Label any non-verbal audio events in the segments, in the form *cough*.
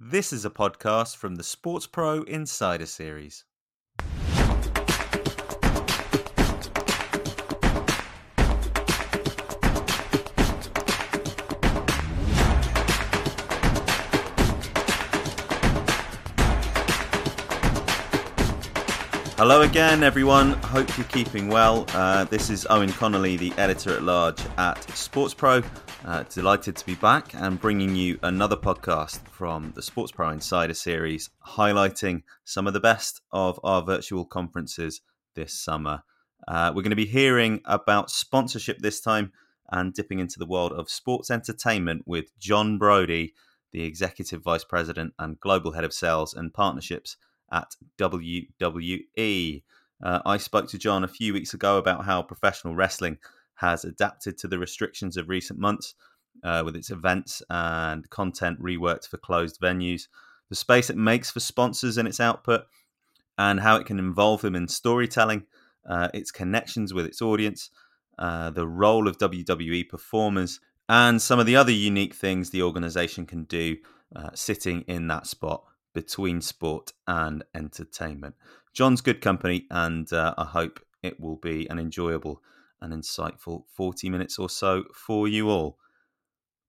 This is a podcast from the SportsPro Insider Series. Hello again, everyone. Hope you're keeping well. Uh, this is Eoin Connolly, the editor at large at SportsPro. Uh, delighted to be back and bringing you another podcast from the SportsPro Insider series, highlighting some of the best of our virtual conferences this summer. Uh, we're going to be hearing about sponsorship this time and dipping into the world of sports entertainment with John Brody, the Executive Vice President and Global Head of Sales and Partnerships at WWE. Uh, I spoke to John a few weeks ago about how professional wrestling has adapted to the restrictions of recent months uh, with its events and content reworked for closed venues, the space it makes for sponsors and its output, and how it can involve them in storytelling, uh, its connections with its audience, uh, the role of WWE performers, and some of the other unique things the organization can do uh, sitting in that spot between sport and entertainment. John's good company, and uh, I hope it will be an enjoyable and insightful 40 minutes or so for you all.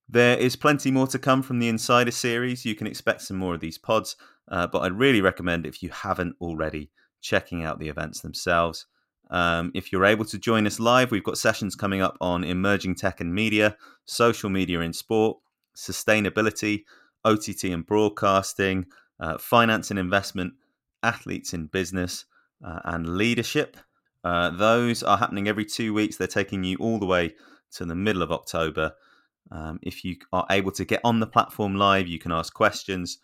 There is plenty more to come from the Insider series. You can expect some more of these pods, uh, but I'd really recommend, if you haven't already, checking out the events themselves. Um, if you're able to join us live, we've got sessions coming up on emerging tech and media, social media in sport, sustainability, OTT and broadcasting, uh, finance and investment, athletes in business, uh, and leadership. Uh, those are happening every two weeks. They're taking you all the way to the middle of October. Um, if you are able to get on the platform live, you can ask questions,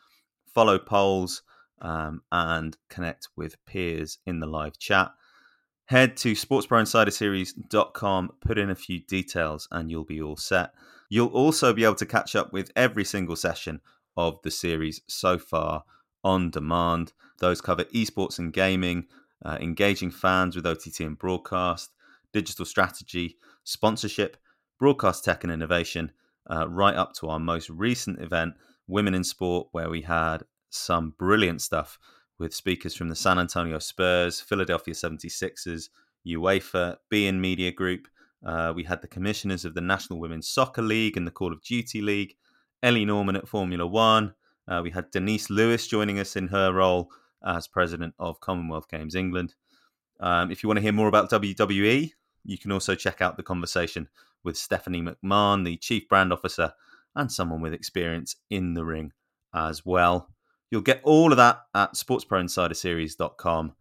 follow polls, um, and connect with peers in the live chat. Head to sportsproinsiderseries.com, put in a few details, and you'll be all set. You'll also be able to catch up with every single session of the series so far on demand. Those cover esports and gaming, uh, engaging fans with OTT and broadcast, digital strategy, sponsorship, broadcast tech and innovation, uh, right up to our most recent event, Women in Sport, where we had some brilliant stuff with speakers from the San Antonio Spurs, Philadelphia 76ers, UEFA, beIN Media Group. Uh, we had the commissioners of the National Women's Soccer League and the Call of Duty League, Ellie Norman at Formula One. Uh, we had Denise Lewis joining us in her role as president of Commonwealth Games England. Um, if you want to hear more about WWE, you can also check out the conversation with Stephanie McMahon, the chief brand officer, and someone with experience in the ring as well. You'll get all of that at sportsproinsiderseries.com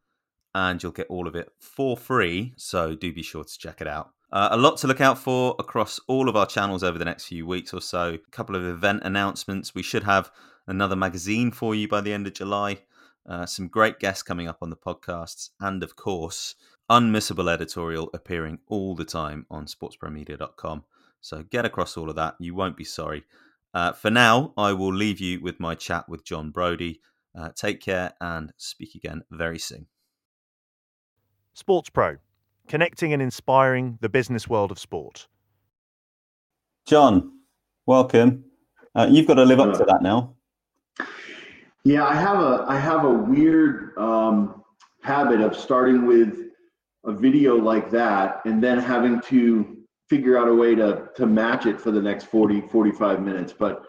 and you'll get all of it for free. So do be sure to check it out. Uh, a lot to look out for across all of our channels over the next few weeks or so. A couple of event announcements. We should have another magazine for you by the end of July. Uh, some great guests coming up on the podcasts, and of course, unmissable editorial appearing all the time on sportspromedia.com. So get across all of that. You won't be sorry. Uh, for now, I will leave you with my chat with John Brody. Uh, take care and speak again very soon. SportsPro, connecting and inspiring the business world of sport. John, welcome. Uh, you've got to live up to that now. Yeah, I have a I have a weird um, habit of starting with a video like that and then having to figure out a way to to match it for the next 40 45 minutes. But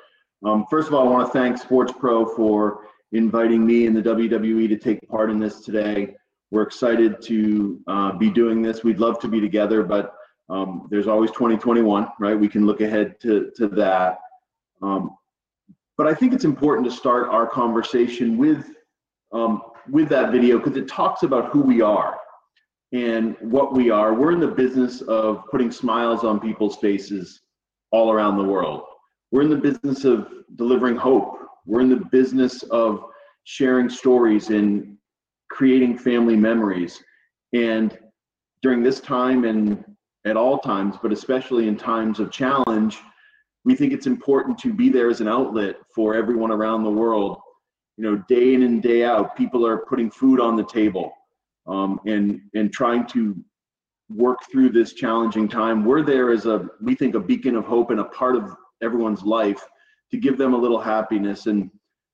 um, first of all, I want to thank SportsPro for inviting me and the WWE to take part in this today. We're excited to uh, be doing this. We'd love to be together, but um, there's always 2021, right? We can look ahead to to that. Um, but I think it's important to start our conversation with um, with that video because it talks about who we are and what we are. We're in the business of putting smiles on people's faces all around the world. We're in the business of delivering hope. We're in the business of sharing stories and creating family memories. And during this time and at all times, but especially in times of challenge, we think it's important to be there as an outlet for everyone around the world. You know, day in and day out, people are putting food on the table um, and and trying to work through this challenging time. We're there as a we think a beacon of hope and a part of everyone's life to give them a little happiness. And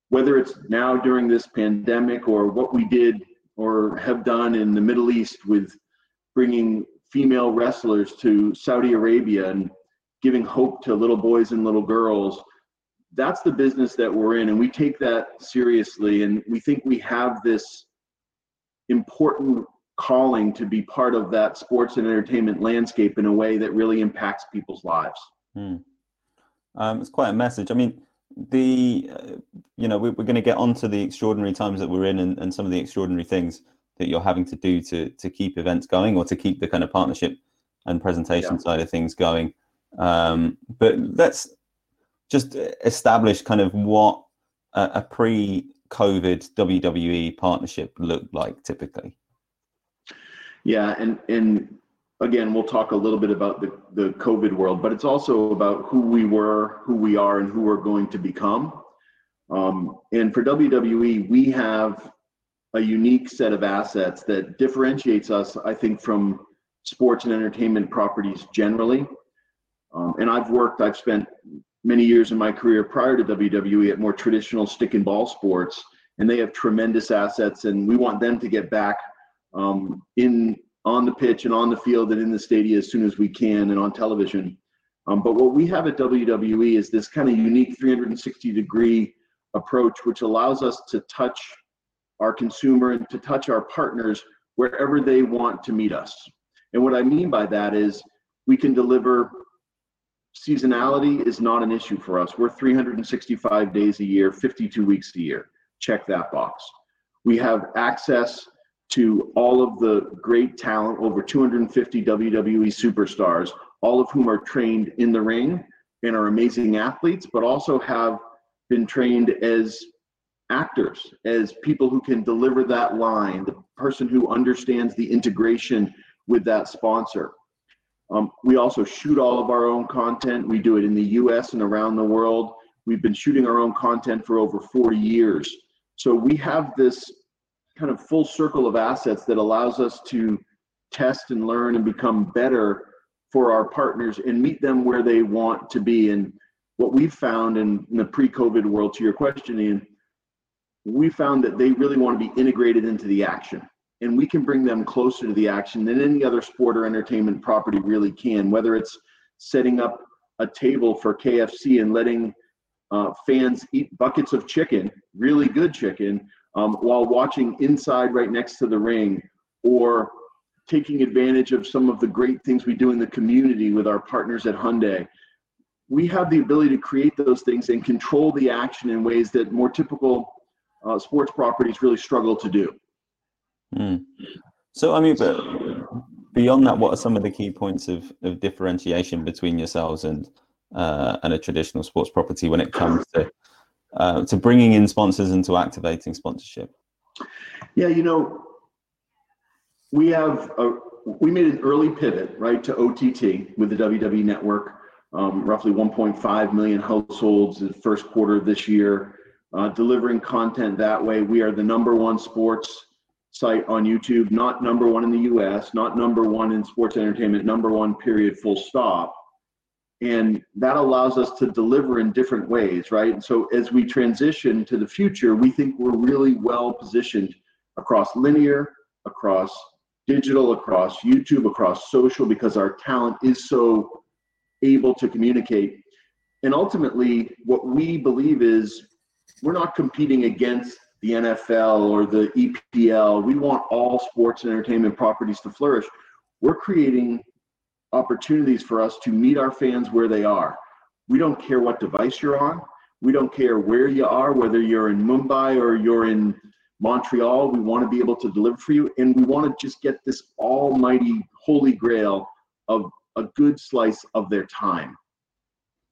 whether it's now during this pandemic or what we did or have done in the Middle East with bringing female wrestlers to Saudi Arabia and giving hope to little boys and little girls. That's the business that we're in, and we take that seriously. And we think we have this important calling to be part of that sports and entertainment landscape in a way that really impacts people's lives. Hmm. Um, it's quite a message. I mean, the uh, you know we, are going to get onto the extraordinary times that we're in and, and some of the extraordinary things that you're having to do to to keep events going or to keep the kind of partnership and presentation yeah. side of things going. Um, but let's just establish kind of what a, a pre-COVID WWE partnership looked like typically. Yeah, and and again, we'll talk a little bit about the the COVID world, but it's also about who we were, who we are, and who we're going to become. Um, and for WWE, we have a unique set of assets that differentiates us, I think, from sports and entertainment properties generally. Um, and I've worked, I've spent many years in my career prior to WWE at more traditional stick and ball sports, and they have tremendous assets, and we want them to get back um, in on the pitch and on the field and in the stadium as soon as we can and on television. Um, but what we have at WWE is this kind of unique 360 degree approach, which allows us to touch our consumer and to touch our partners wherever they want to meet us. And what I mean by that is we can deliver seasonality is not an issue for us. We're 365 days a year, 52 weeks a year. Check that box. We have access to all of the great talent, over 250 WWE superstars, all of whom are trained in the ring and are amazing athletes, but also have been trained as actors, as people who can deliver that line, the person who understands the integration with that sponsor. Um, we also shoot all of our own content. We do it in the US and around the world. We've been shooting our own content for over 40 years. So we have this kind of full circle of assets that allows us to test and learn and become better for our partners and meet them where they want to be. And what we've found in, in the pre-COVID world, to your question, Ian, we found that they really want to be integrated into the action. And we can bring them closer to the action than any other sport or entertainment property really can, whether it's setting up a table for KFC and letting uh, fans eat buckets of chicken, really good chicken, um, while watching inside right next to the ring or taking advantage of some of the great things we do in the community with our partners at Hyundai. We have the ability to create those things and control the action in ways that more typical uh, sports properties really struggle to do. Mm. So, I mean, but beyond that, what are some of the key points of, of differentiation between yourselves and uh, and a traditional sports property when it comes to uh, to bringing in sponsors and to activating sponsorship? Yeah, you know, we have a, we made an early pivot right to OTT with the WWE network. Um, roughly 1.5 million households in the first quarter of this year, uh, delivering content that way. We are the number one sports site on YouTube, not number one in the US, not number one in sports entertainment, number one, period, full stop. And that allows us to deliver in different ways right? And so as we transition to the future we think we're really well positioned across linear across digital across youtube across social because our talent is so able to communicate. And ultimately what we believe is we're not competing against the NFL or the EPL. We want all sports and entertainment properties to flourish. We're creating opportunities for us to meet our fans where they are. We don't care what device you're on. We don't care where you are, whether you're in Mumbai or you're in Montreal. We want to be able to deliver for you. And we want to just get this almighty holy grail of a good slice of their time.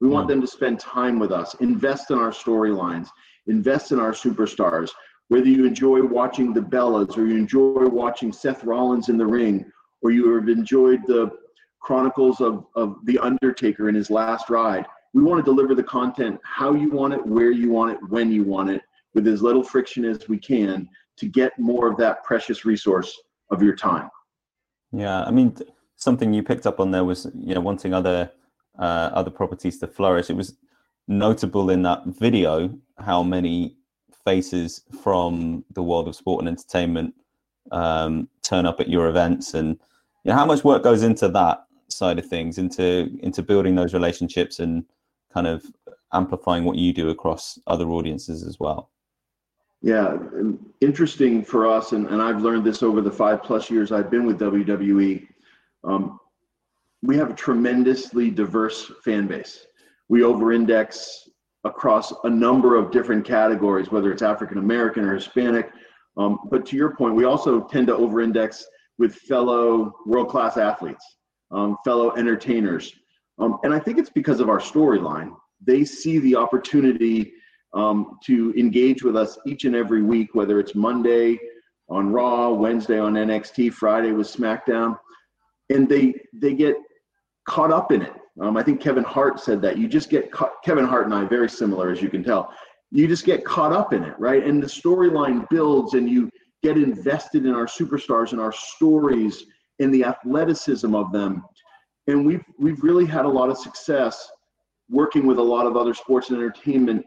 We want hmm. them to spend time with us, invest in our storylines, invest in our superstars. Whether you enjoy watching the Bellas or you enjoy watching Seth Rollins in the ring, or you have enjoyed the chronicles of, of The Undertaker in his last ride. We want to deliver the content how you want it, where you want it, when you want it, with as little friction as we can to get more of that precious resource of your time. Yeah, I mean, something you picked up on there was you know wanting other uh, other properties to flourish. It was notable in that video how many faces from the world of sport and entertainment um, turn up at your events, and you know, how much work goes into that side of things, into into building those relationships and kind of amplifying what you do across other audiences as well. Yeah, interesting for us, and, and I've learned this over the five plus years I've been with WWE. Um, we have a tremendously diverse fan base. We over index across a number of different categories, whether it's African American or Hispanic. Um, but to your point, we also tend to over index with fellow world class athletes, um, fellow entertainers. Um, and I think it's because of our storyline. They see the opportunity um, to engage with us each and every week, whether it's Monday on Raw, Wednesday on NXT, Friday with SmackDown, and they they get caught up in it. Um, I think Kevin Hart said that you just get caught, Kevin Hart and I very similar as you can tell. You just get caught up in it, right? And the storyline builds, and you get invested in our superstars and our stories and the athleticism of them. And we've we've really had a lot of success working with a lot of other sports and entertainment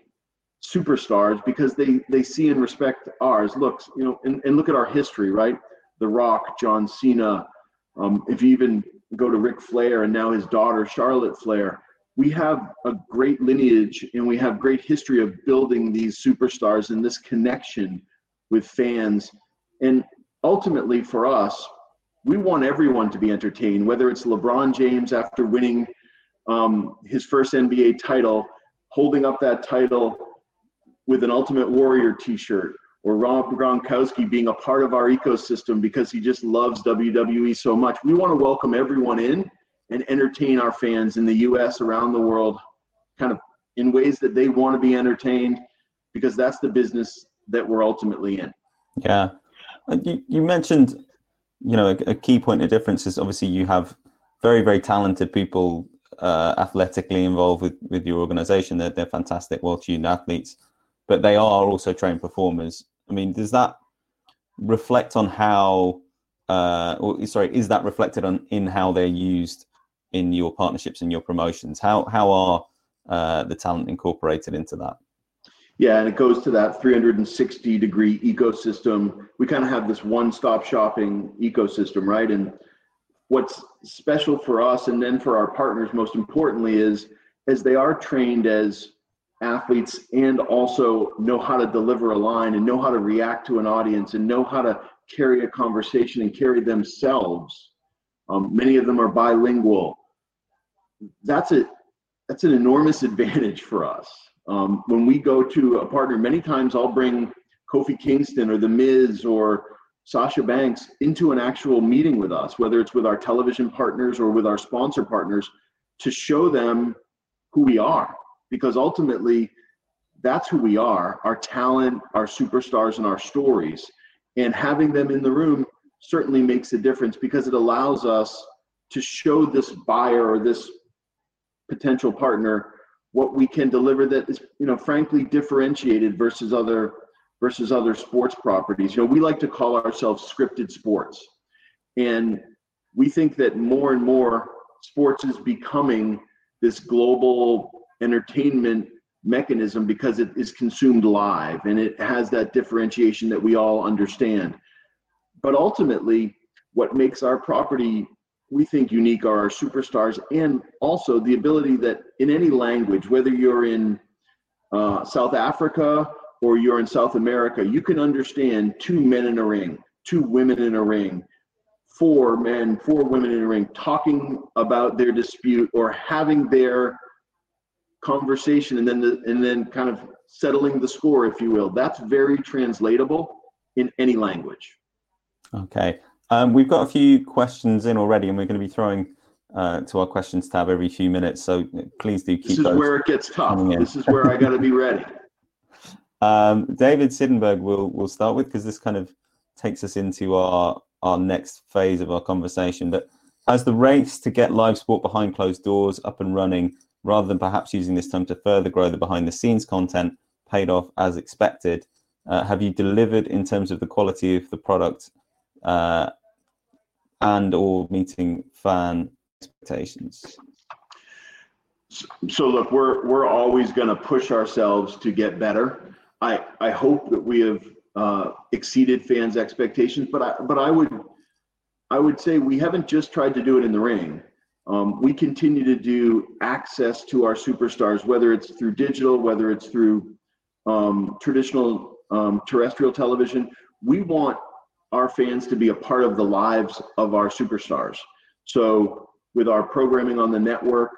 superstars because they they see and respect ours. Look, you know, and, and look at our history, right? The Rock, John Cena. Um, if you even go to Ric Flair and now his daughter Charlotte Flair, we have a great lineage and we have great history of building these superstars and this connection with fans. And ultimately, for us, we want everyone to be entertained. Whether it's LeBron James after winning um, his first NBA title, holding up that title with an Ultimate Warrior T-shirt, or Rob Gronkowski being a part of our ecosystem because he just loves WWE so much. We want to welcome everyone in and entertain our fans in the U.S. around the world, kind of in ways that they want to be entertained, because that's the business that we're ultimately in. Yeah, uh, you, you mentioned, you know, a, a key point of difference is obviously you have very very talented people uh, athletically involved with with your organization. They're they're fantastic, well tuned athletes but they are also trained performers. I mean, does that reflect on how, uh, or sorry, is that reflected on in how they're used in your partnerships and your promotions? How how are uh, the talent incorporated into that? Yeah, and it goes to that 360 degree ecosystem. We kind of have this one stop shopping ecosystem, right? And what's special for us and then for our partners, most importantly, is as they are trained as athletes and also know how to deliver a line and know how to react to an audience and know how to carry a conversation and carry themselves. Um, many of them are bilingual. That's a that's an enormous *laughs* advantage for us. Um, when we go to a partner, many times I'll bring Kofi Kingston or The Miz or Sasha Banks into an actual meeting with us, whether it's with our television partners or with our sponsor partners, to show them who we are because ultimately that's who we are our talent our superstars and our stories. And having them in the room certainly makes a difference because it allows us to show this buyer or this potential partner what we can deliver that is you know frankly differentiated versus other versus other sports properties. You know we like to call ourselves scripted sports. And we think that more and more sports is becoming this global entertainment mechanism because it is consumed live and it has that differentiation that we all understand. But ultimately, what makes our property we think unique are our superstars and also the ability that in any language, whether you're in uh, South Africa or you're in South America, you can understand two men in a ring, two women in a ring, four men, four women in a ring talking about their dispute or having their conversation and then the, and then kind of settling the score, if you will. That's very translatable in any language. Okay. Um, we've got a few questions in already, and we're going to be throwing uh, to our questions tab every few minutes. So please do keep. This is where it gets tough. This is where I got to be ready. *laughs* Um, David Sidenberg will will start with because this kind of takes us into our our next phase of our conversation. But as the race to get live sport behind closed doors up and running rather than perhaps using this time to further grow the behind the scenes content paid off as expected? Uh, have you delivered in terms of the quality of the product uh, and or meeting fan expectations? So look, we're we're always going to push ourselves to get better. I I hope that we have uh, exceeded fans' expectations, but I but I would I would say we haven't just tried to do it in the ring. Um, we continue to do access to our superstars, whether it's through digital, whether it's through um, traditional um, terrestrial television. We want our fans to be a part of the lives of our superstars. So, with our programming on the network,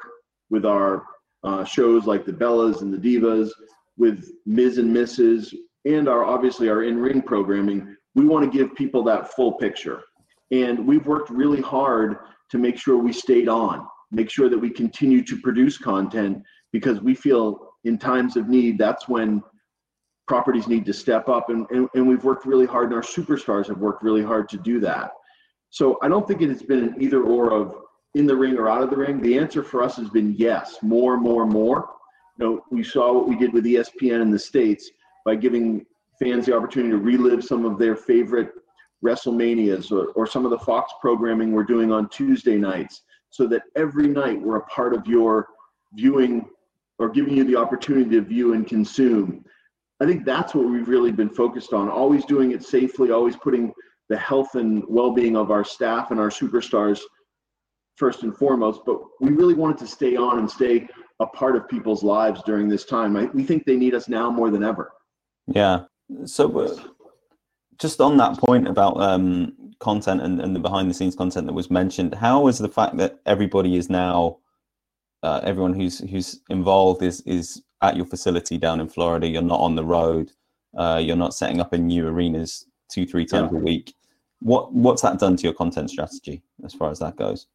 with our uh, shows like the Bellas and the Divas, with Miz and Mrs., and our obviously our in-ring programming, we want to give people that full picture. And we've worked really hard to make sure we stayed on, make sure that we continue to produce content because we feel in times of need, that's when properties need to step up. And, and, and we've worked really hard, and our superstars have worked really hard to do that. So I don't think it has been an either or of in the ring or out of the ring. The answer for us has been yes, more, more, more. You know, we saw what we did with ESPN in the States by giving fans the opportunity to relive some of their favorite WrestleManias or, or some of the Fox programming we're doing on Tuesday nights so that every night we're a part of your viewing or giving you the opportunity to view and consume. I think that's what we've really been focused on, always doing it safely, always putting the health and well-being of our staff and our superstars first and foremost, but we really wanted to stay on and stay a part of people's lives during this time. I, we think they need us now more than ever. Yeah. So uh, just on that point about um, content and, and the behind the scenes content that was mentioned, how is the fact that everybody is now, uh, everyone who's who's involved is is at your facility down in Florida. You're not on the road. Uh, you're not setting up in new arenas two three times yeah. a week. What what's that done to your content strategy as far as that goes?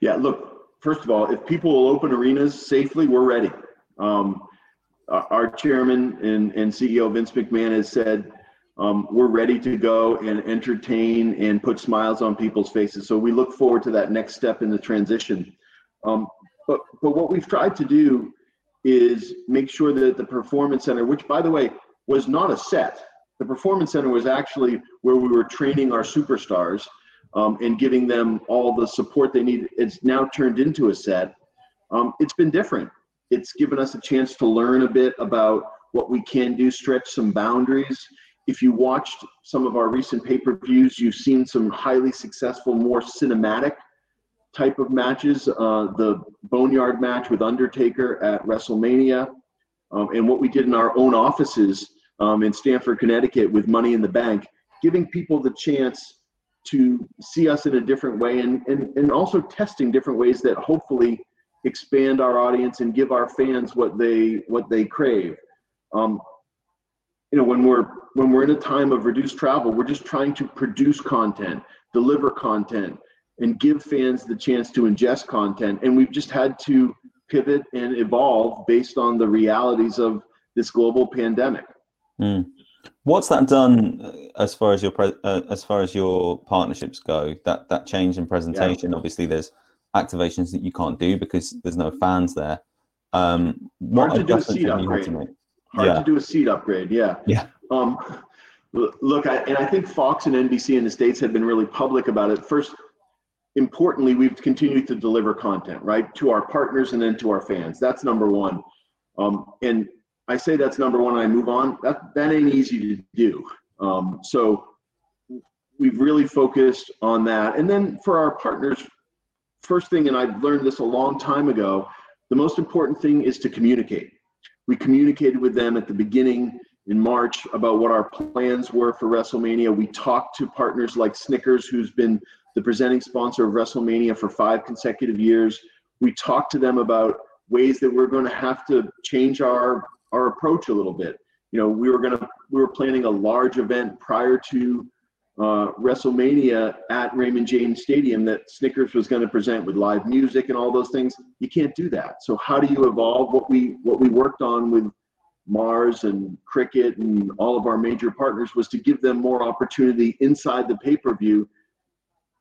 Yeah, look. First of all, if people will open arenas safely, we're ready. Um, our chairman and, and CEO Vince McMahon has said um, we're ready to go and entertain and put smiles on people's faces. So we look forward to that next step in the transition. Um, but but what we've tried to do is make sure that the performance center, which by the way was not a set, the performance center was actually where we were training our superstars um, and giving them all the support they need. It's now turned into a set. Um, it's been different. It's given us a chance to learn a bit about what we can do, stretch some boundaries if you watched some of our recent pay per views, you've seen some highly successful, more cinematic type of matches. Uh, the Boneyard match with Undertaker at WrestleMania, um, and what we did in our own offices um, in Stamford, Connecticut with Money in the Bank, giving people the chance to see us in a different way and, and, and also testing different ways that hopefully expand our audience and give our fans what they what they crave. Um, you know when we're when we're in a time of reduced travel we're just trying to produce content deliver content and give fans the chance to ingest content and we've just had to pivot and evolve based on the realities of this global pandemic mm. what's that done uh, as far as your uh, as far as your partnerships go that that change in presentation yeah. obviously there's activations that you can't do because there's no fans there um, what adjustments have you had to hard yeah. to do a seat upgrade. Yeah. Yeah. Um, look, I, and I think Fox and NBC in the states have been really public about it. First, importantly, we've continued to deliver content right to our partners and then to our fans. That's number one. Um, and I say that's number one. And I move on. That that ain't easy to do. Um, so we've really focused on that. And then for our partners, first thing, and I've learned this a long time ago, the most important thing is to communicate we communicated with them at the beginning in March about what our plans were for WrestleMania. We talked to partners like Snickers, who's been the presenting sponsor of WrestleMania for five consecutive years. We talked to them about ways that we're going to have to change our our approach a little bit. You know, we were going to we were planning a large event prior to uh, WrestleMania at Raymond James Stadium that Snickers was going to present with live music and all those things. You can't do that. So how do you evolve what we what we worked on with Mars and Cricket and all of our major partners was to give them more opportunity inside the pay-per-view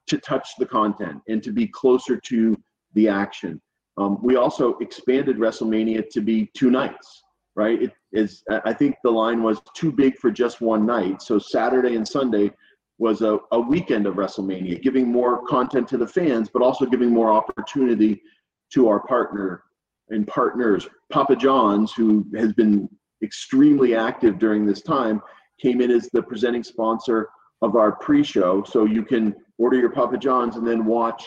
to touch the content and to be closer to the action. Um, we also expanded WrestleMania to be two nights, right? It is I think the line was too big for just one night. So Saturday and Sunday was a, a weekend of WrestleMania, giving more content to the fans, but also giving more opportunity to our partner and partners. Papa John's, who has been extremely active during this time, came in as the presenting sponsor of our pre-show. So you can order your Papa John's and then watch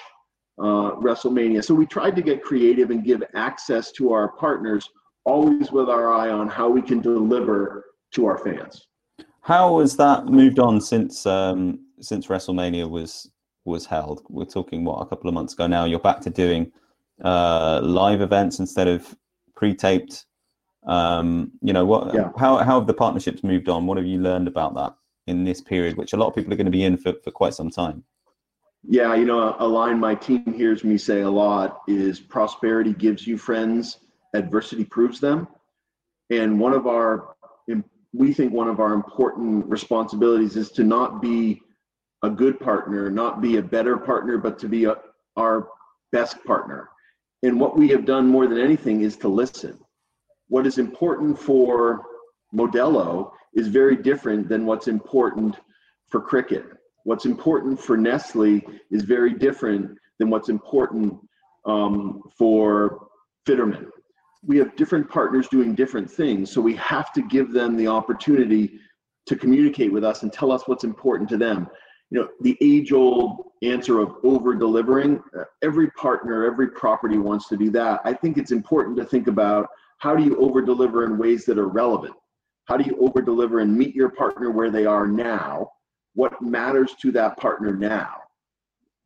uh, WrestleMania. So we tried to get creative and give access to our partners, always with our eye on how we can deliver to our fans. How has that moved on since um, since WrestleMania was was held? We're talking what a couple of months ago now. You're back to doing uh, live events instead of pre-taped. Um, you know what? Yeah. How how have the partnerships moved on? What have you learned about that in this period, which a lot of people are going to be in for, for quite some time? Yeah, you know, a line my team hears me say a lot is prosperity gives you friends, adversity proves them. And one of our, we think one of our important responsibilities is to not be a good partner, not be a better partner, but to be a, our best partner. And what we have done more than anything is to listen. What is important for Modelo is very different than what's important for cricket what's important for Nestle is very different than what's important um, for Fitterman. We have different partners doing different things, so we have to give them the opportunity to communicate with us and tell us what's important to them. You know, the age-old answer of over-delivering. Uh, every partner, every property wants to do that. I think it's important to think about how do you over-deliver in ways that are relevant. How do you over-deliver and meet your partner where they are now? what matters to that partner now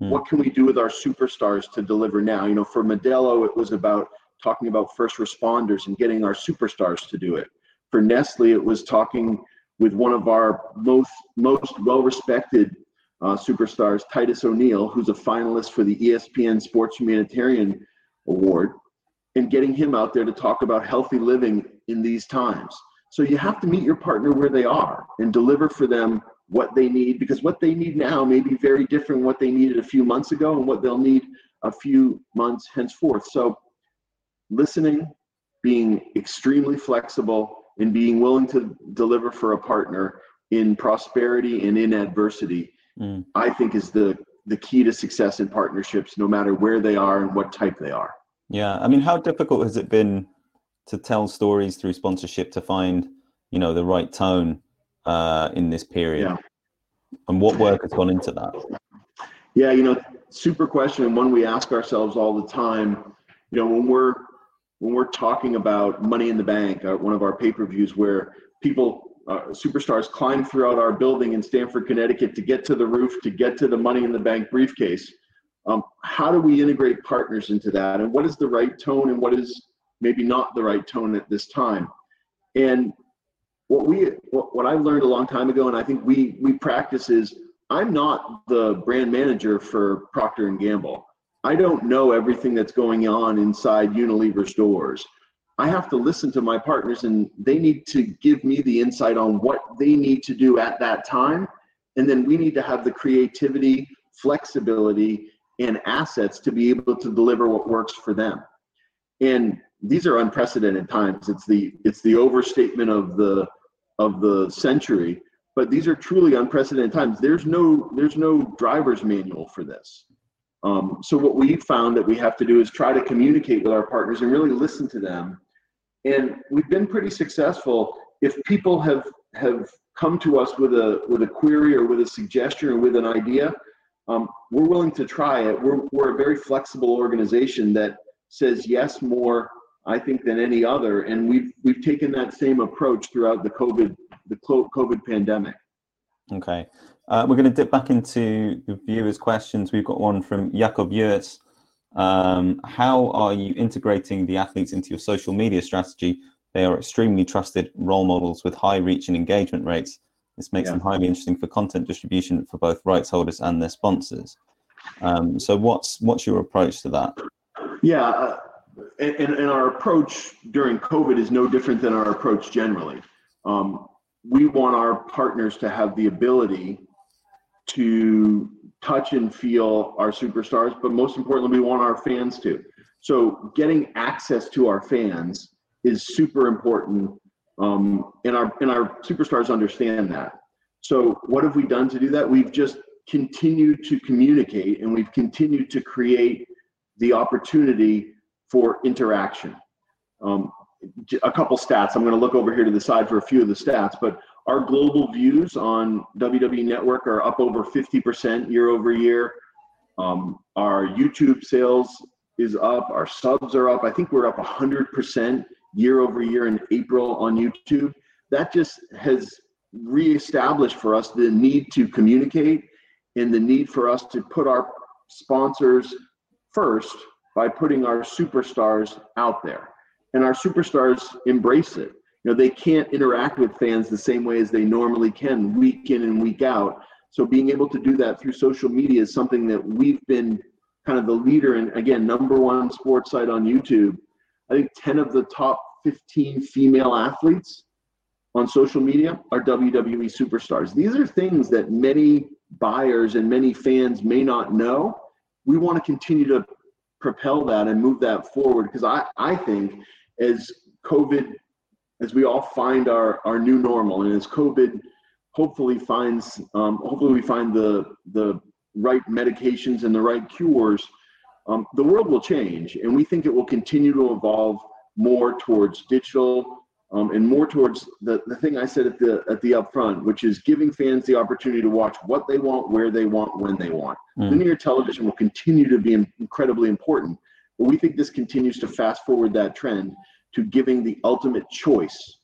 hmm. what can we do with our superstars to deliver now you know for modelo it was about talking about first responders and getting our superstars to do it. For nestle it was talking with one of our most most well respected uh, superstars titus o'neill who's a finalist for the espn sports humanitarian award and getting him out there to talk about healthy living in these times. So you have to meet your partner where they are and deliver for them what they need because what they need now may be very different what they needed a few months ago and what they'll need a few months henceforth. So listening being extremely flexible and being willing to deliver for a partner in prosperity and in adversity mm. i think is the the key to success in partnerships no matter where they are and what type they are yeah i mean how difficult has it been to tell stories through sponsorship to find you know the right tone uh, in this period? Yeah. And what work has gone into that? Yeah, you know, super question and one we ask ourselves all the time. You know, when we're when we're talking about Money in the Bank, uh, one of our pay per views, where people uh, superstars climb throughout our building in Stamford, Connecticut, to get to the roof, to get to the Money in the Bank briefcase. Um, how do we integrate partners into that, and what is the right tone, and what is maybe not the right tone at this time? And what we what, what I learned a long time ago, and I think we we practice is I'm not the brand manager for Procter and Gamble. I don't know everything that's going on inside Unilever's doors. I have to listen to my partners, and they need to give me the insight on what they need to do at that time, and then we need to have the creativity, flexibility, and assets to be able to deliver what works for them. And these are unprecedented times. It's the it's the overstatement of the of the century, but these are truly unprecedented times. There's no there's no driver's manual for this. Um, so what we found that we have to do is try to communicate with our partners and really listen to them. And we've been pretty successful. If people have have come to us with a with a query or with a suggestion or with an idea, um, we're willing to try it. We're we're a very flexible organization that says yes more I think, than any other. And we've we've taken that same approach throughout the COVID the COVID pandemic. Okay, uh, we're going to dip back into the viewers' questions. We've got one from Jakob Yurts. Um, how are you integrating the athletes into your social media strategy? They are extremely trusted role models with high reach and engagement rates. This makes yeah. them highly interesting for content distribution for both rights holders and their sponsors. Um, so, what's what's your approach to that? Yeah, uh, and, and, our approach during COVID is no different than our approach generally. Um, we want our partners to have the ability to touch and feel our superstars, but most importantly, we want our fans to. So getting access to our fans is super important, um, and our and our superstars understand that. So what have we done to do that? We've just continued to communicate, and we've continued to create the opportunity for interaction. Um, a couple stats. I'm going to look over here to the side for a few of the stats, but our global views on WWE Network are up over 50% year over year. Um, our YouTube sales is up. Our subs are up. I think we're up 100% year over year in April on YouTube. That just has reestablished for us the need to communicate and the need for us to put our sponsors first by putting our superstars out there. And our superstars embrace it. Know, they can't interact with fans the same way as they normally can week in and week out. So being able to do that through social media is something that we've been kind of the leader and again, number one sports site on YouTube. I think 10 of the top 15 female athletes on social media are WWE superstars. These are things that many buyers and many fans may not know. We want to continue to propel that and move that forward because I, I think as COVID, as we all find our, our new normal and as COVID hopefully finds, um, hopefully we find the, the right medications and the right cures, um, the world will change and we think it will continue to evolve more towards digital um, and more towards the, the thing I said at the at the upfront, which is giving fans the opportunity to watch what they want, where they want, when they want. Mm. Linear television will continue to be incredibly important, but we think this continues to fast forward that trend to giving the ultimate choice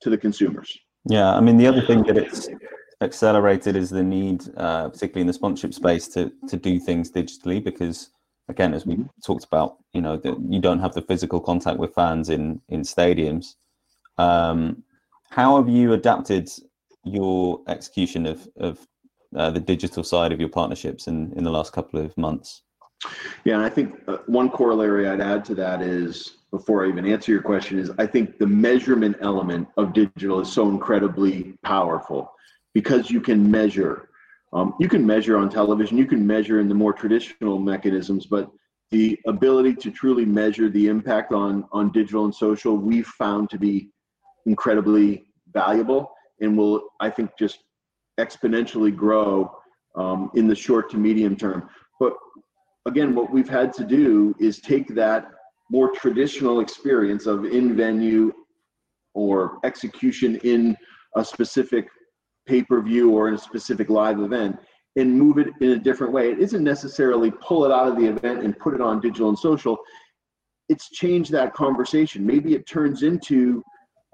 to the consumers. Yeah, I mean the other thing that it's accelerated is the need, uh, particularly in the sponsorship space, to to do things digitally because again, as we mm-hmm. talked about, you know, that you don't have the physical contact with fans in in stadiums. Um, how have you adapted your execution of of uh, the digital side of your partnerships in in the last couple of months? Yeah, and I think uh, one corollary I'd add to that is before I even answer your question is I think the measurement element of digital is so incredibly powerful because you can measure. Um, you can measure on television, you can measure in the more traditional mechanisms, but the ability to truly measure the impact on on digital and social we've found to be incredibly valuable and will, I think, just exponentially grow um, in the short to medium term. But again, what we've had to do is take that more traditional experience of in venue or execution in a specific pay per view or in a specific live event and move it in a different way. It isn't necessarily pull it out of the event and put it on digital and social. It's changed that conversation. Maybe it turns into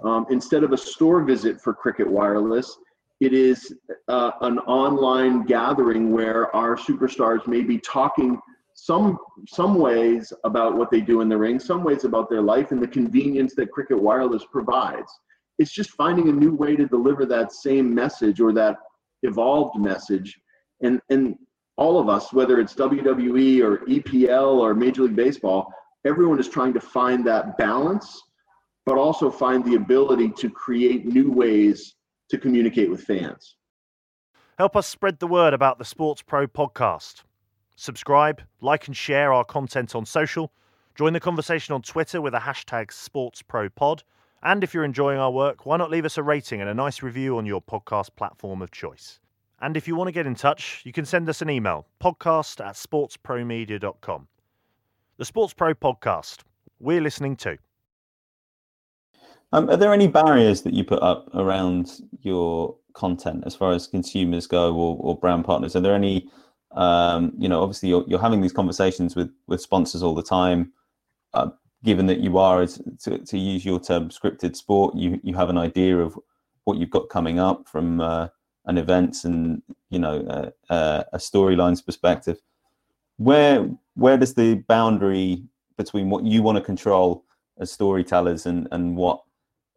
um, instead of a store visit for Cricket Wireless, it is uh, an online gathering where our superstars may be talking some some ways about what they do in the ring, some ways about their life and the convenience that Cricket Wireless provides. It's just finding a new way to deliver that same message or that evolved message. And and all of us, whether it's WWE or EPL or Major League Baseball, everyone is trying to find that balance but also find the ability to create new ways to communicate with fans. Help us spread the word about the SportsPro podcast. Subscribe, like, and share our content on social. Join the conversation on Twitter with the hashtag SportsProPod. And if you're enjoying our work, why not leave us a rating and a nice review on your podcast platform of choice? And if you want to get in touch, you can send us an email podcast at sportspromedia.com. The SportsPro podcast. We're listening to. Um, are there any barriers that you put up around your content as far as consumers go or, or brand partners? Are there any, um, you know, obviously you're, you're having these conversations with, with sponsors all the time. Uh, given that you are, to, to use your term, scripted sport, you, you have an idea of what you've got coming up from uh, an events and, you know, uh, uh, a storylines perspective. Where where does the boundary between what you want to control as storytellers and, and what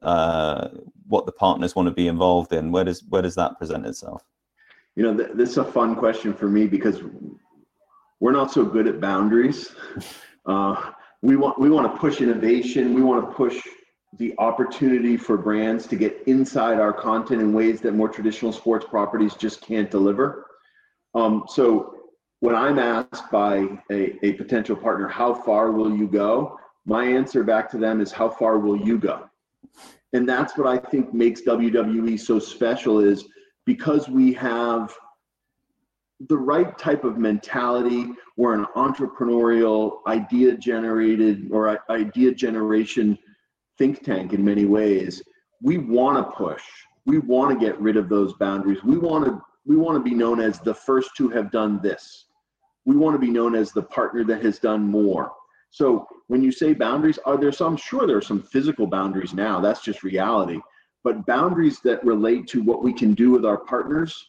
uh, what the partners want to be involved in? Where does where does that present itself? You know, th- this is a fun question for me because we're not so good at boundaries. *laughs* Uh, we want we want to push innovation. We want to push the opportunity for brands to get inside our content in ways that more traditional sports properties just can't deliver. Um, so when I'm asked by a, a potential partner, how far will you go? My answer back to them is, how far will you go? and that's what I think makes WWE so special is because we have the right type of mentality. We're an entrepreneurial, idea generated or idea generation think tank in many ways. We want to push. We want to get rid of those boundaries. We want to we want to be known as the first to have done this. We want to be known as the partner that has done more. So when you say boundaries, are there some? Sure, there are some physical boundaries now. That's just reality. But boundaries that relate to what we can do with our partners,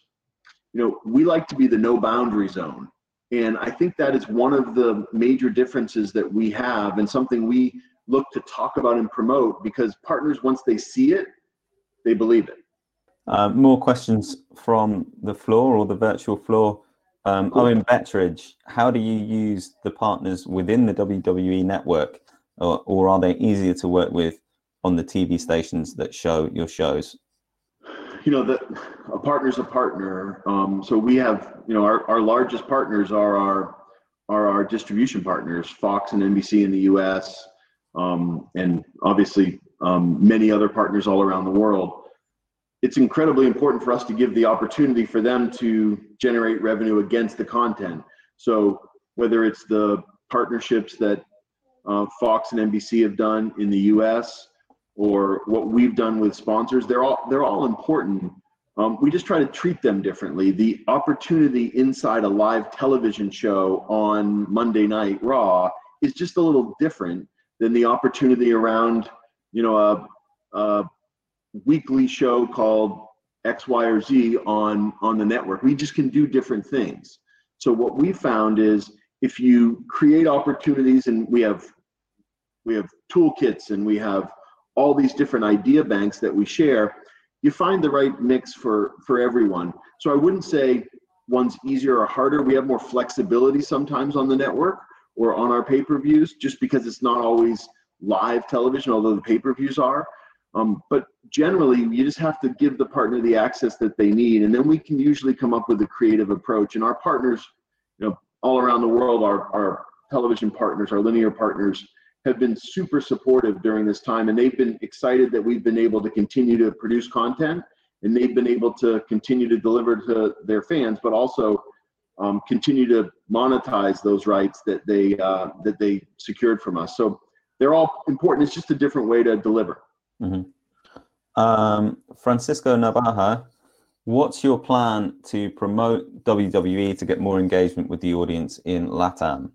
you know, we like to be the no boundary zone. And I think that is one of the major differences that we have and something we look to talk about and promote because partners, once they see it, they believe it. Uh, more questions from the floor or the virtual floor. Um, cool. Owen Betteridge, how do you use the partners within the WWE network, or, or are they easier to work with on the TV stations that show your shows? You know, the, a partner's a partner. Um, so we have, you know, our, our largest partners are our are our distribution partners, Fox and NBC in the U.S., um, and obviously um, many other partners all around the world it's incredibly important for us to give the opportunity for them to generate revenue against the content. So whether it's the partnerships that uh, Fox and NBC have done in the U.S. or what we've done with sponsors, they're all they're all important. Um, we just try to treat them differently. The opportunity inside a live television show on Monday Night Raw is just a little different than the opportunity around, you know, a, a weekly show called X, Y, or Z on on the network. We just can do different things. So what we found is if you create opportunities, and we have we have toolkits and we have all these different idea banks that we share, you find the right mix for for everyone. So I wouldn't say one's easier or harder. We have more flexibility sometimes on the network or on our pay-per-views, just because it's not always live television, although the pay-per-views are. Um, but generally, you just have to give the partner the access that they need, and then we can usually come up with a creative approach. And our partners, you know, all around the world, our, our television partners, our linear partners, have been super supportive during this time, and they've been excited that we've been able to continue to produce content, and they've been able to continue to deliver to their fans, but also um, continue to monetize those rights that they uh, that they secured from us. So they're all important. It's just a different way to deliver. Mm-hmm. Um, Francisco Navaja, what's your plan to promote WWE to get more engagement with the audience in Latam?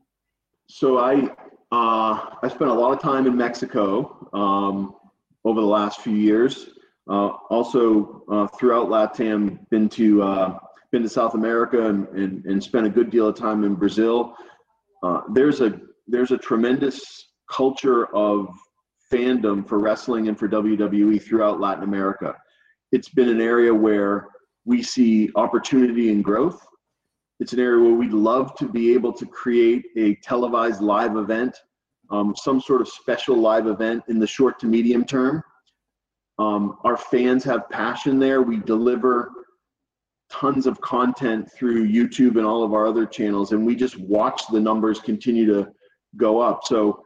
So I uh, I spent a lot of time in Mexico um, over the last few years. Uh, also uh, throughout Latam, been to uh, been to South America and, and, and spent a good deal of time in Brazil. Uh, there's a there's a tremendous culture of fandom for wrestling and for WWE throughout Latin America. It's been an area where we see opportunity and growth. It's an area where we'd love to be able to create a televised live event, um, some sort of special live event in the short to medium term. Um, our fans have passion there. We deliver tons of content through YouTube and all of our other channels, and we just watch the numbers continue to go up. So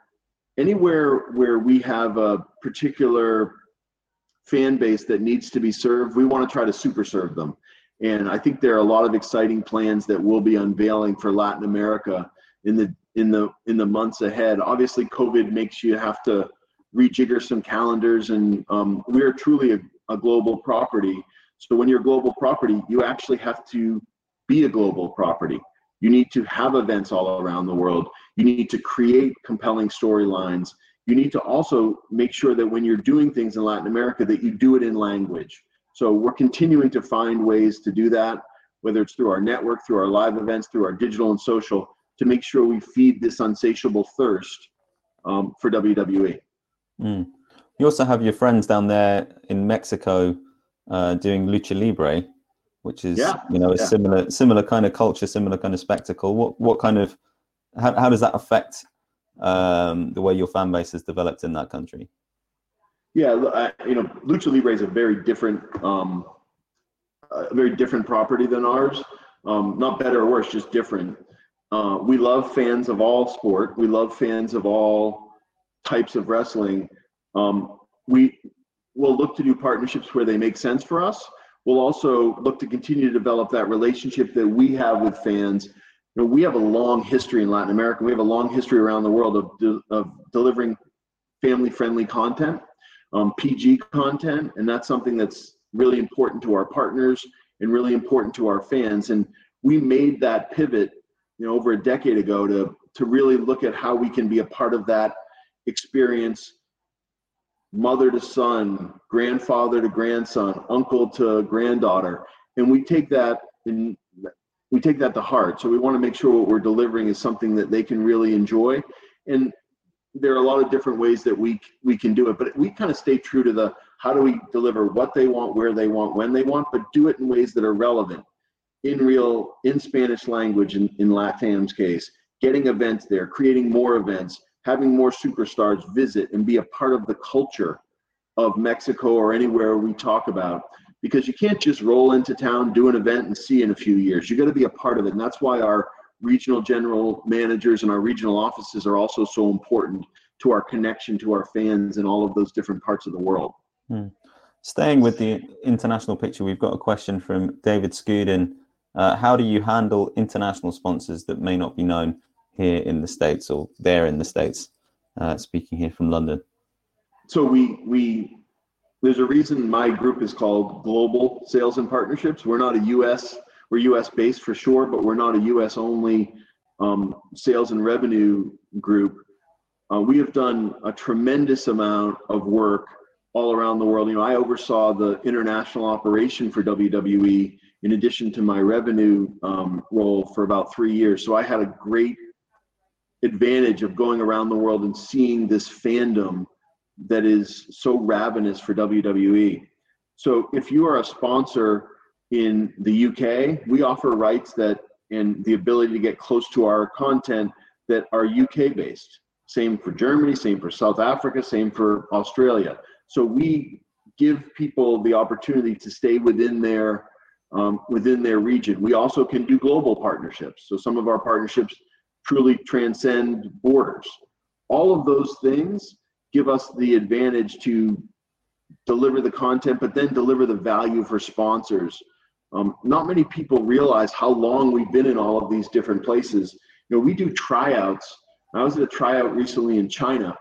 anywhere where we have a particular fan base that needs to be served, we want to try to super serve them. And I think there are a lot of exciting plans that we'll be unveiling for Latin America in the in the in the months ahead. Obviously, COVID makes you have to rejigger some calendars, and um, we are truly a, a global property. So when you're a global property, you actually have to be a global property. You need to have events all around the world. You need to create compelling storylines. You need to also make sure that when you're doing things in Latin America that you do it in language. So we're continuing to find ways to do that, whether it's through our network, through our live events, through our digital and social, to make sure we feed this insatiable thirst um, for WWE. Mm. You also have your friends down there in Mexico uh, doing lucha libre which is yeah, you know a yeah. similar similar kind of culture, similar kind of spectacle. What what kind of how how does that affect um, the way your fan base has developed in that country? Yeah, I, you know, lucha libre is a very different um, a very different property than ours. Um, not better or worse, just different. Uh, we love fans of all sport. We love fans of all types of wrestling. Um, we will look to do partnerships where they make sense for us we'll also look to continue to develop that relationship that we have with fans. You know, we have a long history in Latin America. We have a long history around the world of, de- of delivering family-friendly content. Um, PG content, and that's something that's really important to our partners and really important to our fans. And we made that pivot, you know, over a decade ago to to really look at how we can be a part of that experience mother to son, grandfather to grandson, uncle to granddaughter, and we take that and we take that to heart. So we want to make sure what we're delivering is something that they can really enjoy. And there are a lot of different ways that we we can do it, but we kind of stay true to the how do we deliver what they want, where they want, when they want, but do it in ways that are relevant, in real, in Spanish language, in, in LATAM's case, getting events there, creating more events, having more superstars visit and be a part of the culture of Mexico or anywhere we talk about. Because you can't just roll into town, do an event, and see in a few years. You got to be a part of it. And that's why our regional general managers and our regional offices are also so important to our connection to our fans in all of those different parts of the world. Hmm. Staying with the international picture, we've got a question from David Scudin. Uh, how do you handle international sponsors that may not be known here in the States or there in the States? Uh, speaking here from London. So we we there's a reason my group is called Global Sales and Partnerships. We're not a U.S. We're U.S. based for sure, but we're not a U.S. only um, sales and revenue group. Uh, we have done a tremendous amount of work all around the world. You know, I oversaw the international operation for WWE in addition to my revenue um, role for about three years. So I had a great advantage of going around the world and seeing this fandom that is so ravenous for WWE. So if you are a sponsor in the UK, we offer rights that and the ability to get close to our content that are UK based. Same for Germany, same for South Africa, same for Australia. So we give people the opportunity to stay within their um, within their region. We also can do global partnerships. So some of our partnerships truly transcend borders. All of those things give us the advantage to deliver the content, but then deliver the value for sponsors. Um, not many people realize how long we've been in all of these different places. You know, we do tryouts. I was at a tryout recently in China,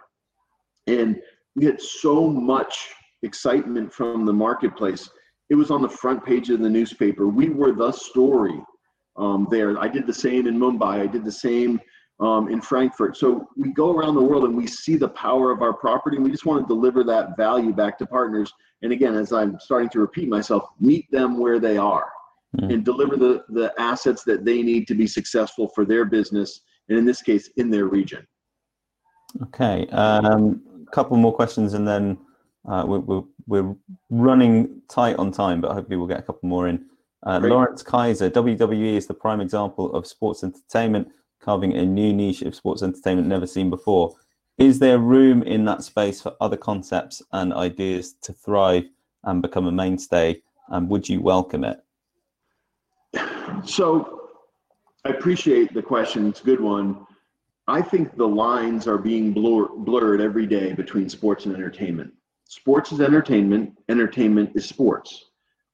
and we had so much excitement from the marketplace. It was on the front page of the newspaper. We were the story um, there. I did the same in Mumbai. I did the same um, in Frankfurt. So we go around the world and we see the power of our property, and we just want to deliver that value back to partners. And again, as I'm starting to repeat myself, meet them where they are mm. and deliver the the assets that they need to be successful for their business, and in this case, in their region. Okay, um, a couple more questions, and then uh, we're, we're, we're running tight on time, but hopefully we'll get a couple more in. Uh, Lawrence Kaiser, WWE is the prime example of sports entertainment carving a new niche of sports entertainment never seen before. Is there room in that space for other concepts and ideas to thrive and become a mainstay? And would you welcome it? So I appreciate the question. It's a good one. I think the lines are being blur- blurred every day between sports and entertainment. Sports is entertainment, entertainment is sports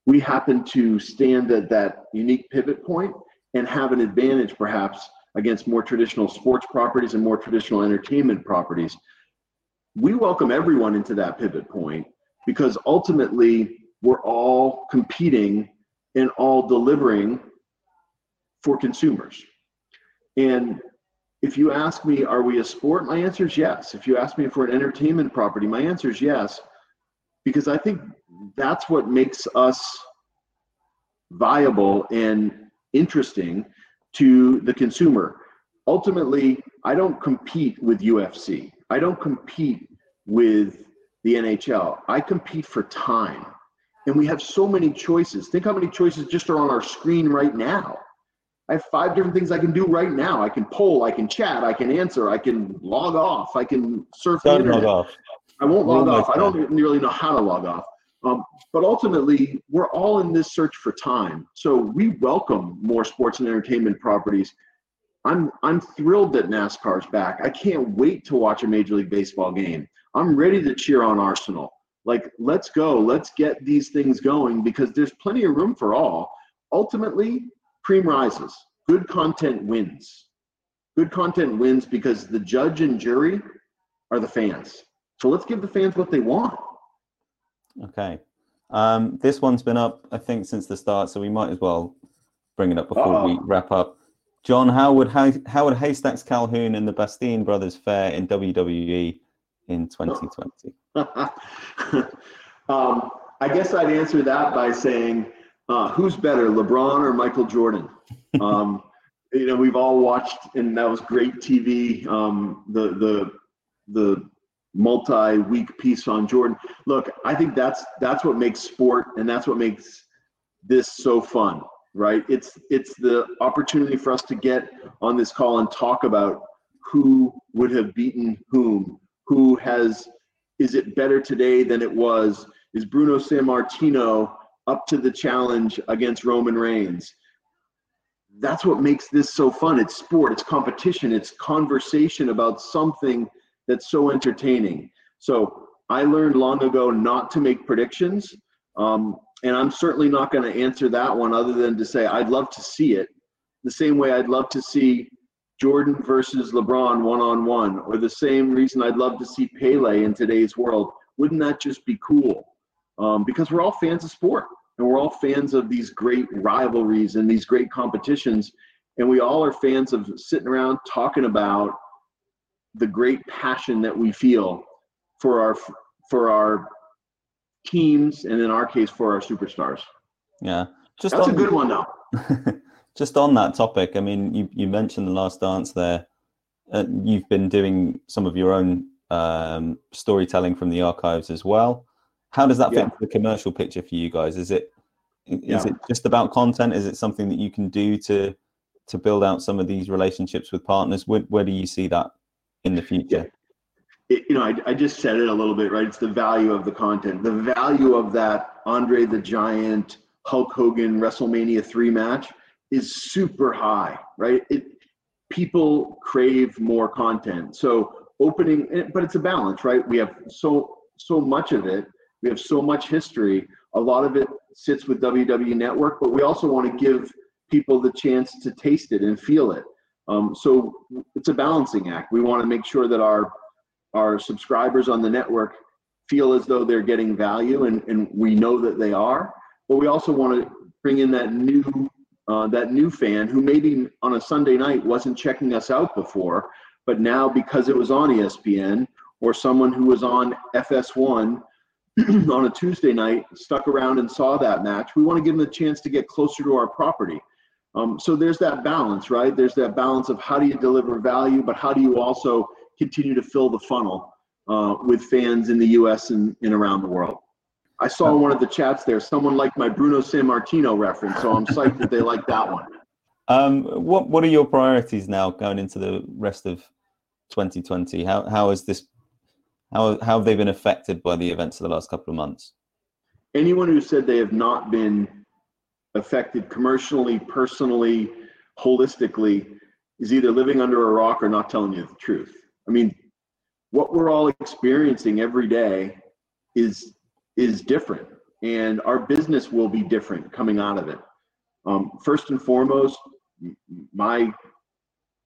we happen to stand at that unique pivot point and have an advantage perhaps against more traditional sports properties and more traditional entertainment properties. We welcome everyone into that pivot point because ultimately we're all competing and all delivering for consumers. And if you ask me, are we a sport? My answer is yes. If you ask me we're an entertainment property, my answer is yes, because I think that's what makes us viable and interesting to the consumer. Ultimately, I don't compete with UFC. I don't compete with the NHL. I compete for time. And we have so many choices. Think how many choices just are on our screen right now. I have five different things I can do right now. I can poll, I can chat, I can answer, I can log off, I can surf don't the internet. Log off. I won't log off. I don't really know how to log off. Um, but ultimately, we're all in this search for time. So we welcome more sports and entertainment properties. I'm I'm thrilled that NASCAR's back. I can't wait to watch a Major League Baseball game. I'm ready to cheer on Arsenal. Like, let's go. Let's get these things going because there's plenty of room for all. Ultimately, cream rises. Good content wins. Good content wins because the judge and jury are the fans. So let's give the fans what they want Okay. Um, this one's been up, I think, since the start, so we might as well bring it up before Uh-oh. we wrap up. John, how would how, how would Haystacks Calhoun and the Bastien brothers fare in WWE in 2020? *laughs* um, I guess I'd answer that by saying, uh, who's better, LeBron or Michael Jordan? *laughs* Um, you know, we've all watched, and that was great TV. Um, the the the multi-week piece on Jordan. Look, I think that's that's what makes sport, and that's what makes this so fun, right? It's it's the opportunity for us to get on this call and talk about who would have beaten whom, who has is it better today than it was? Is Bruno Sammartino up to the challenge against Roman Reigns? That's what makes this so fun. It's sport, it's competition, it's conversation about something that's so entertaining. So I learned long ago not to make predictions. Um, and I'm certainly not going to answer that one other than to say I'd love to see it the same way I'd love to see Jordan versus LeBron one on one, or the same reason I'd love to see Pele in today's world. Wouldn't that just be cool? Um, because we're all fans of sport and we're all fans of these great rivalries and these great competitions. And we all are fans of sitting around talking about the great passion that we feel for our for our teams and in our case for our superstars. Yeah. Just That's on, a good one though. *laughs* just on that topic, I mean, you, you mentioned the last dance there. Uh, you've been doing some of your own um, storytelling from the archives as well. How does that fit yeah. into the commercial picture for you guys? Is it is yeah. it just about content? Is it something that you can do to to build out some of these relationships with partners? Where, where do you see that in the future? It, you know, I, I just said it a little bit, right? It's the value of the content, the value of that Andre the Giant, Hulk Hogan WrestleMania three match is super high, right? It people crave more content. So opening, eh, but it's a balance, right? We have so so much of it. We have so much history. A lot of it sits with WWE Network, but we also want to give people the chance to taste it and feel it. Um, so it's a balancing act. We want to make sure that our our subscribers on the network feel as though they're getting value, and, and we know that they are. But we also want to bring in that new uh, that new fan who maybe on a Sunday night wasn't checking us out before, but now because it was on ESPN or someone who was on FS1 *clears throat* on a Tuesday night stuck around and saw that match, we want to give them a chance to get closer to our property. Um, so there's that balance, right? There's that balance of how do you deliver value, but how do you also continue to fill the funnel uh, with fans in the U.S. and, and around the world. I saw one of the chats there someone liked my Bruno Sammartino reference, so I'm psyched that they like that one. Um, what What are your priorities now going into the rest of 2020? How how is this? How how have they been affected by the events of the last couple of months? Anyone who said they have not been affected commercially, personally, holistically, is either living under a rock or not telling you the truth. I mean, what we're all experiencing every day is is different, and our business will be different coming out of it. Um, first and foremost, my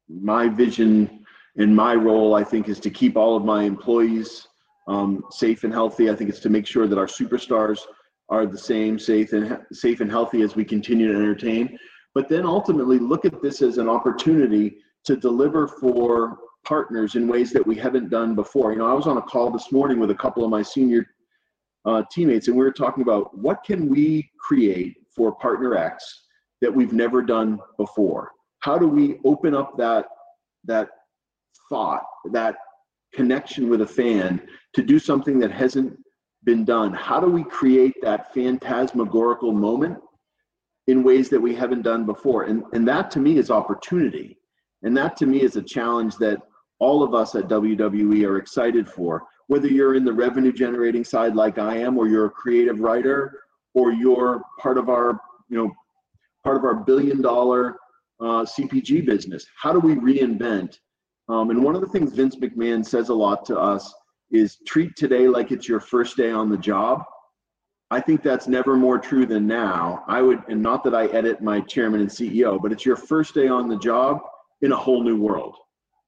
my vision and my role, I think, is to keep all of my employees um, safe and healthy. I think it's to make sure that our superstars are the same, safe and safe and healthy as we continue to entertain. But then ultimately, look at this as an opportunity to deliver for partners in ways that we haven't done before. You know, I was on a call this morning with a couple of my senior uh, teammates, and we were talking about what can we create for Partner X that we've never done before. How do we open up that that thought, that connection with a fan to do something that hasn't been done? How do we create that phantasmagorical moment in ways that we haven't done before? And and that to me is opportunity. And that to me is a challenge that all of us at WWE are excited for. Whether you're in the revenue generating side like I am, or you're a creative writer, or you're part of our, you know, part of our billion dollar uh, CPG business. How do we reinvent? Um, and one of the things Vince McMahon says a lot to us is treat today like it's your first day on the job. I think that's never more true than now. I would, and not that I edit my chairman and CEO, but it's your first day on the job in a whole new world.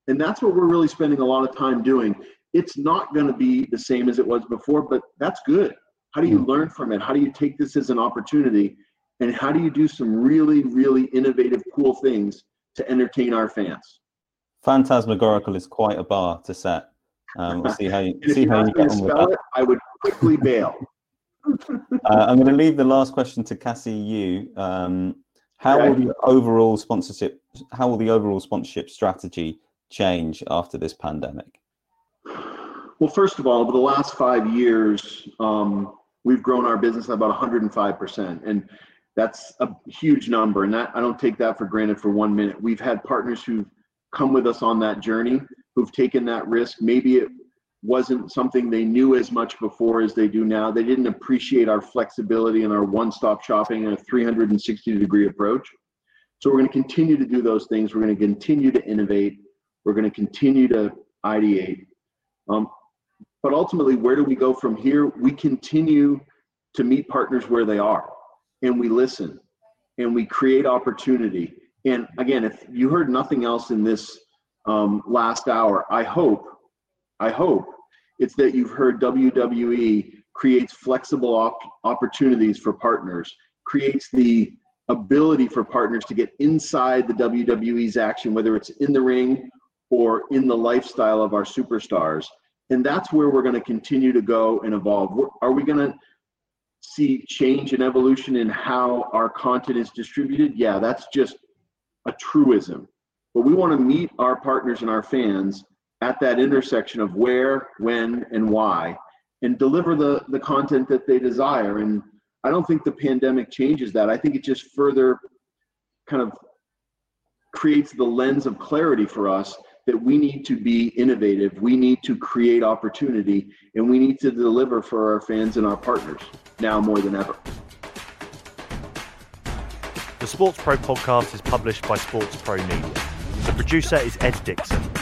And that's what we're really spending a lot of time doing. It's not going to be the same as it was before, but that's good. How do you mm. learn from it? How do you take this as an opportunity? And how do you do some really, really innovative, cool things to entertain our fans? Phantasmagorical is quite a bar to set. Um, we'll see how you see how you get on with that. It, I would quickly bail. *laughs* *laughs* uh, I'm going to leave the last question to Cassie. You, um, how okay. will the overall sponsorship? How will the overall sponsorship strategy change after this pandemic? Well, first of all, over the last five years, um, we've grown our business about 105%. And that's a huge number. And that I don't take that for granted for one minute. We've had partners who've come with us on that journey, who've taken that risk. Maybe it wasn't something they knew as much before as they do now. They didn't appreciate our flexibility and our one stop shopping and a 360 degree approach. So we're going to continue to do those things. We're going to continue to innovate. We're going to continue to ideate. Um, but ultimately, where do we go from here? We continue to meet partners where they are and we listen and we create opportunity. And again, if you heard nothing else in this um, last hour, I hope, I hope it's that you've heard WWE creates flexible op- opportunities for partners, creates the ability for partners to get inside the WWE's action, whether it's in the ring or in the lifestyle of our superstars. And that's where we're going to continue to go and evolve. Are we going to see change and evolution in how our content is distributed? Yeah that's just a truism but we want to meet our partners and our fans at that intersection of where when and why and deliver the the content that they desire and i don't think the pandemic changes that i think it just further kind of creates the lens of clarity for us that we need to be innovative, we need to create opportunity, and we need to deliver for our fans and our partners now more than ever. SportsPro podcast is published by SportsPro Media. The producer is Ed Dixon.